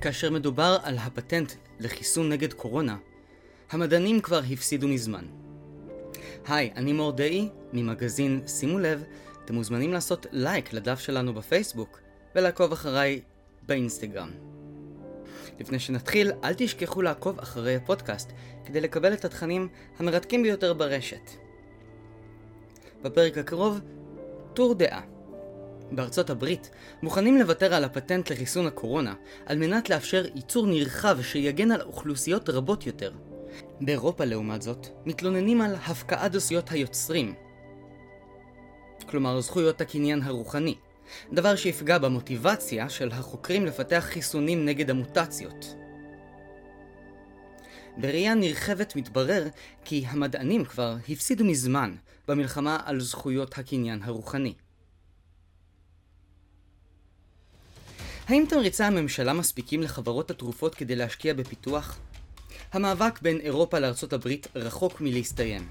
כאשר מדובר על הפטנט לחיסון נגד קורונה, המדענים כבר הפסידו מזמן. היי, אני מור דאי, ממגזין שימו לב, אתם מוזמנים לעשות לייק לדף שלנו בפייסבוק ולעקוב אחריי באינסטגרם. לפני שנתחיל, אל תשכחו לעקוב אחרי הפודקאסט כדי לקבל את התכנים המרתקים ביותר ברשת. בפרק הקרוב, טור דעה. בארצות הברית מוכנים לוותר על הפטנט לחיסון הקורונה על מנת לאפשר ייצור נרחב שיגן על אוכלוסיות רבות יותר. באירופה לעומת זאת, מתלוננים על הפקעת זכויות היוצרים, כלומר זכויות הקניין הרוחני, דבר שיפגע במוטיבציה של החוקרים לפתח חיסונים נגד המוטציות. בראייה נרחבת מתברר כי המדענים כבר הפסידו מזמן במלחמה על זכויות הקניין הרוחני. האם תמריצי הממשלה מספיקים לחברות התרופות כדי להשקיע בפיתוח? המאבק בין אירופה לארצות הברית רחוק מלהסתיים.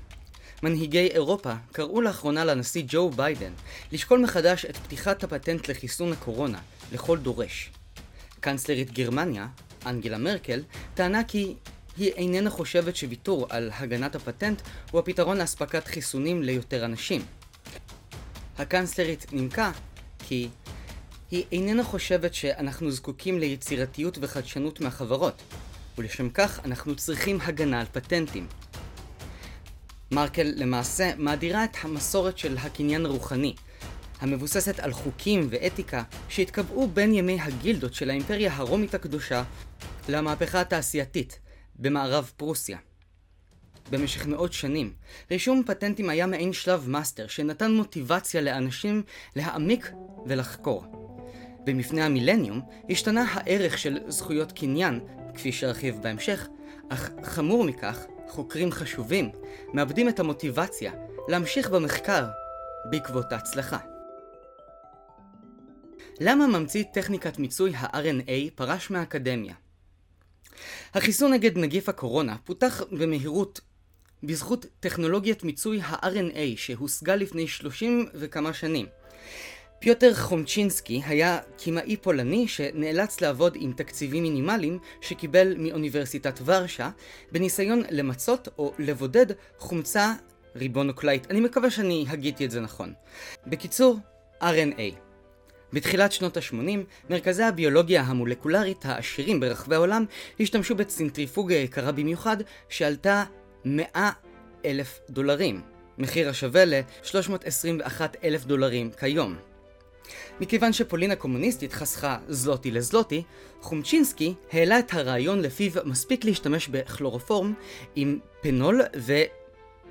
מנהיגי אירופה קראו לאחרונה לנשיא ג'ו ביידן לשקול מחדש את פתיחת הפטנט לחיסון הקורונה לכל דורש. קנצלרית גרמניה, אנגלה מרקל, טענה כי היא איננה חושבת שוויתור על הגנת הפטנט הוא הפתרון לאספקת חיסונים ליותר אנשים. הקנצלרית נימקה כי היא איננה חושבת שאנחנו זקוקים ליצירתיות וחדשנות מהחברות, ולשם כך אנחנו צריכים הגנה על פטנטים. מרקל למעשה מאדירה את המסורת של הקניין הרוחני, המבוססת על חוקים ואתיקה שהתקבעו בין ימי הגילדות של האימפריה הרומית הקדושה למהפכה התעשייתית במערב פרוסיה. במשך מאות שנים, רישום פטנטים היה מעין שלב מאסטר שנתן מוטיבציה לאנשים להעמיק ולחקור. במפנה המילניום השתנה הערך של זכויות קניין, כפי שארחיב בהמשך, אך חמור מכך, חוקרים חשובים מאבדים את המוטיבציה להמשיך במחקר בעקבות ההצלחה. למה ממציא טכניקת מיצוי ה-RNA פרש מהאקדמיה? החיסון נגד נגיף הקורונה פותח במהירות בזכות טכנולוגיית מיצוי ה-RNA שהושגה לפני 30 וכמה שנים. פיוטר חומצ'ינסקי היה כימאי פולני שנאלץ לעבוד עם תקציבים מינימליים שקיבל מאוניברסיטת ורשה בניסיון למצות או לבודד חומצה ריבונוקלאית. אני מקווה שאני הגיתי את זה נכון. בקיצור, RNA. בתחילת שנות ה-80, מרכזי הביולוגיה המולקולרית העשירים ברחבי העולם השתמשו בצנטריפוגה יקרה במיוחד שעלתה 100 אלף דולרים, מחיר השווה ל-321 אלף דולרים כיום. מכיוון שפולין הקומוניסטית חסכה זלוטי לזלוטי, חומצ'ינסקי העלה את הרעיון לפיו מספיק להשתמש בכלורופורם עם פנול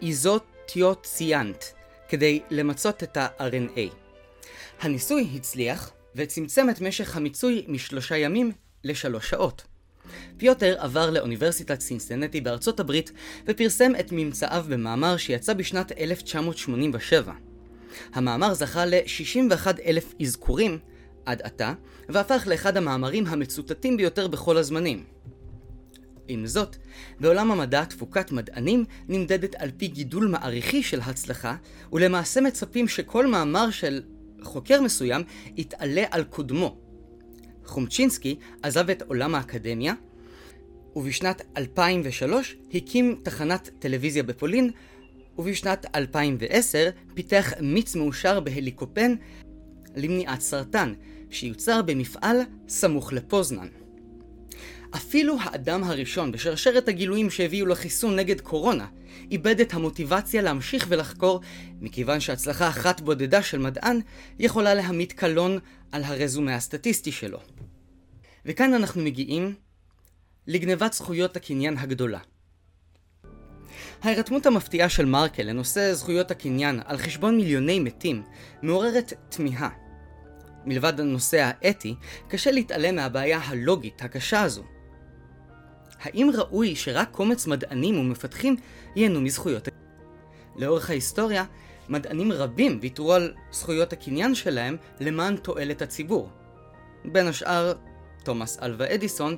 ואיזוטיוציאנט כדי למצות את ה-RNA. הניסוי הצליח וצמצם את משך המיצוי משלושה ימים לשלוש שעות. פיוטר עבר לאוניברסיטת סינסטנטי בארצות הברית ופרסם את ממצאיו במאמר שיצא בשנת 1987. המאמר זכה ל-61 אלף אזכורים עד עתה, והפך לאחד המאמרים המצוטטים ביותר בכל הזמנים. עם זאת, בעולם המדע תפוקת מדענים נמדדת על פי גידול מעריכי של הצלחה, ולמעשה מצפים שכל מאמר של חוקר מסוים יתעלה על קודמו. חומצ'ינסקי עזב את עולם האקדמיה, ובשנת 2003 הקים תחנת טלוויזיה בפולין ובשנת 2010 פיתח מיץ מאושר בהליקופן למניעת סרטן, שיוצר במפעל סמוך לפוזנן. אפילו האדם הראשון בשרשרת הגילויים שהביאו לחיסון נגד קורונה איבד את המוטיבציה להמשיך ולחקור, מכיוון שהצלחה אחת בודדה של מדען יכולה להמיט קלון על הרזומה הסטטיסטי שלו. וכאן אנחנו מגיעים לגנבת זכויות הקניין הגדולה. ההירתמות המפתיעה של מרקל לנושא זכויות הקניין על חשבון מיליוני מתים מעוררת תמיהה. מלבד הנושא האתי, קשה להתעלם מהבעיה הלוגית הקשה הזו. האם ראוי שרק קומץ מדענים ומפתחים ייהנו מזכויות לאורך ההיסטוריה, מדענים רבים ויתרו על זכויות הקניין שלהם למען תועלת הציבור. בין השאר, תומאס אלווה אדיסון,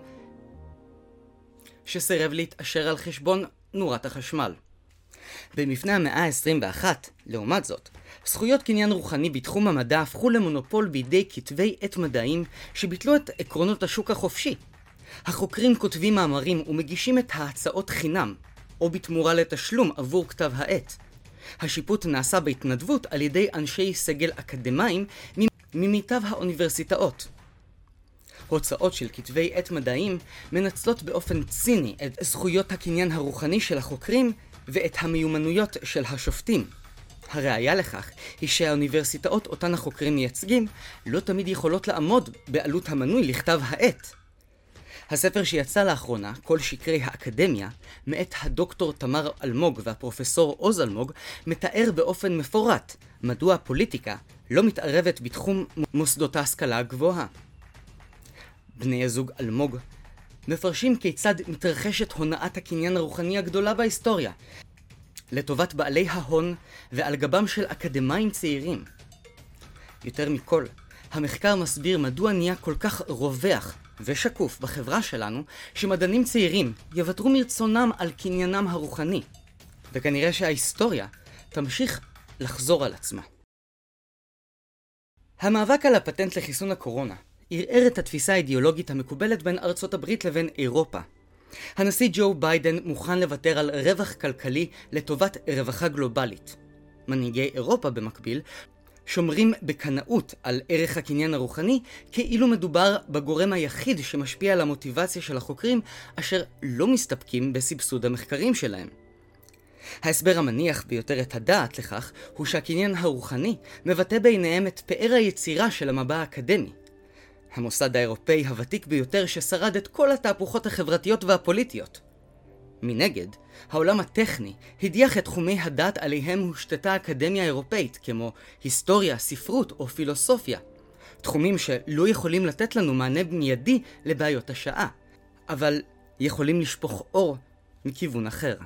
שסירב להתעשר על חשבון נורת החשמל. במפנה המאה ה-21, לעומת זאת, זכויות קניין רוחני בתחום המדע הפכו למונופול בידי כתבי עת מדעיים שביטלו את עקרונות השוק החופשי, החוקרים כותבים מאמרים ומגישים את ההצעות חינם, או בתמורה לתשלום עבור כתב העת. השיפוט נעשה בהתנדבות על ידי אנשי סגל אקדמאים ממיטב האוניברסיטאות. הוצאות של כתבי עת מדעיים מנצלות באופן ציני את זכויות הקניין הרוחני של החוקרים ואת המיומנויות של השופטים. הראיה לכך היא שהאוניברסיטאות אותן החוקרים מייצגים לא תמיד יכולות לעמוד בעלות המנוי לכתב העת. הספר שיצא לאחרונה, כל שקרי האקדמיה, מאת הדוקטור תמר אלמוג והפרופסור עוז אלמוג, מתאר באופן מפורט מדוע הפוליטיקה לא מתערבת בתחום מוסדות ההשכלה הגבוהה. בני הזוג אלמוג מפרשים כיצד מתרחשת הונאת הקניין הרוחני הגדולה בהיסטוריה, לטובת בעלי ההון ועל גבם של אקדמאים צעירים. יותר מכל, המחקר מסביר מדוע נהיה כל כך רווח ושקוף בחברה שלנו, שמדענים צעירים יוותרו מרצונם על קניינם הרוחני. וכנראה שההיסטוריה תמשיך לחזור על עצמה. המאבק על הפטנט לחיסון הקורונה ערער את התפיסה האידיאולוגית המקובלת בין ארצות הברית לבין אירופה. הנשיא ג'ו ביידן מוכן לוותר על רווח כלכלי לטובת רווחה גלובלית. מנהיגי אירופה במקביל שומרים בקנאות על ערך הקניין הרוחני, כאילו מדובר בגורם היחיד שמשפיע על המוטיבציה של החוקרים, אשר לא מסתפקים בסבסוד המחקרים שלהם. ההסבר המניח ביותר את הדעת לכך, הוא שהקניין הרוחני מבטא בעיניהם את פאר היצירה של המבע האקדמי. המוסד האירופאי הוותיק ביותר ששרד את כל התהפוכות החברתיות והפוליטיות. מנגד, העולם הטכני הדיח את תחומי הדת עליהם הושתתה האקדמיה האירופאית, כמו היסטוריה, ספרות או פילוסופיה. תחומים שלא יכולים לתת לנו מענה מיידי לבעיות השעה, אבל יכולים לשפוך אור מכיוון אחר.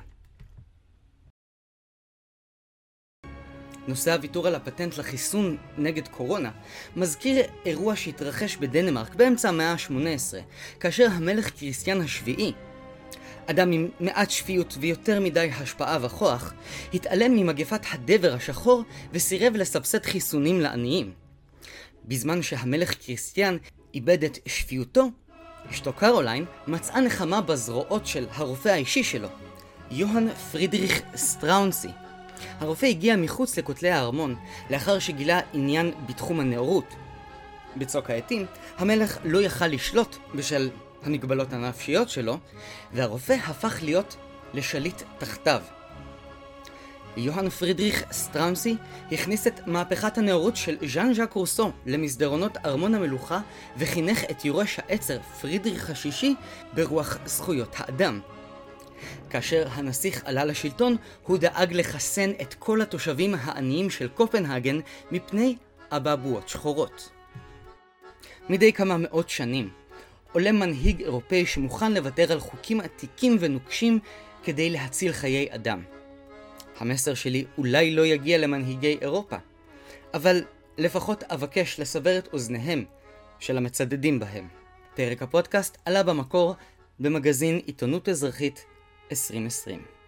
נושא הוויתור על הפטנט לחיסון נגד קורונה מזכיר אירוע שהתרחש בדנמרק באמצע המאה ה-18, כאשר המלך קריסטיאן השביעי אדם עם מעט שפיות ויותר מדי השפעה וכוח, התעלם ממגפת הדבר השחור וסירב לסבסד חיסונים לעניים. בזמן שהמלך קריסטיאן איבד את שפיותו, אשתו קרוליין מצאה נחמה בזרועות של הרופא האישי שלו, יוהאן פרידריך סטראונסי. הרופא הגיע מחוץ לכותלי הארמון, לאחר שגילה עניין בתחום הנאורות. בצוק העתים, המלך לא יכל לשלוט בשל המגבלות הנפשיות שלו, והרופא הפך להיות לשליט תחתיו. יוהאן פרידריך סטראמסי הכניס את מהפכת הנאורות של ז'אן ז'אק רוסו למסדרונות ארמון המלוכה וחינך את יורש העצר פרידריך השישי ברוח זכויות האדם. כאשר הנסיך עלה לשלטון, הוא דאג לחסן את כל התושבים העניים של קופנהגן מפני אבעבועות שחורות. מדי כמה מאות שנים, עולה מנהיג אירופאי שמוכן לוותר על חוקים עתיקים ונוקשים כדי להציל חיי אדם. המסר שלי אולי לא יגיע למנהיגי אירופה, אבל לפחות אבקש לסבר את אוזניהם של המצדדים בהם. פרק הפודקאסט עלה במקור במגזין עיתונות אזרחית 2020.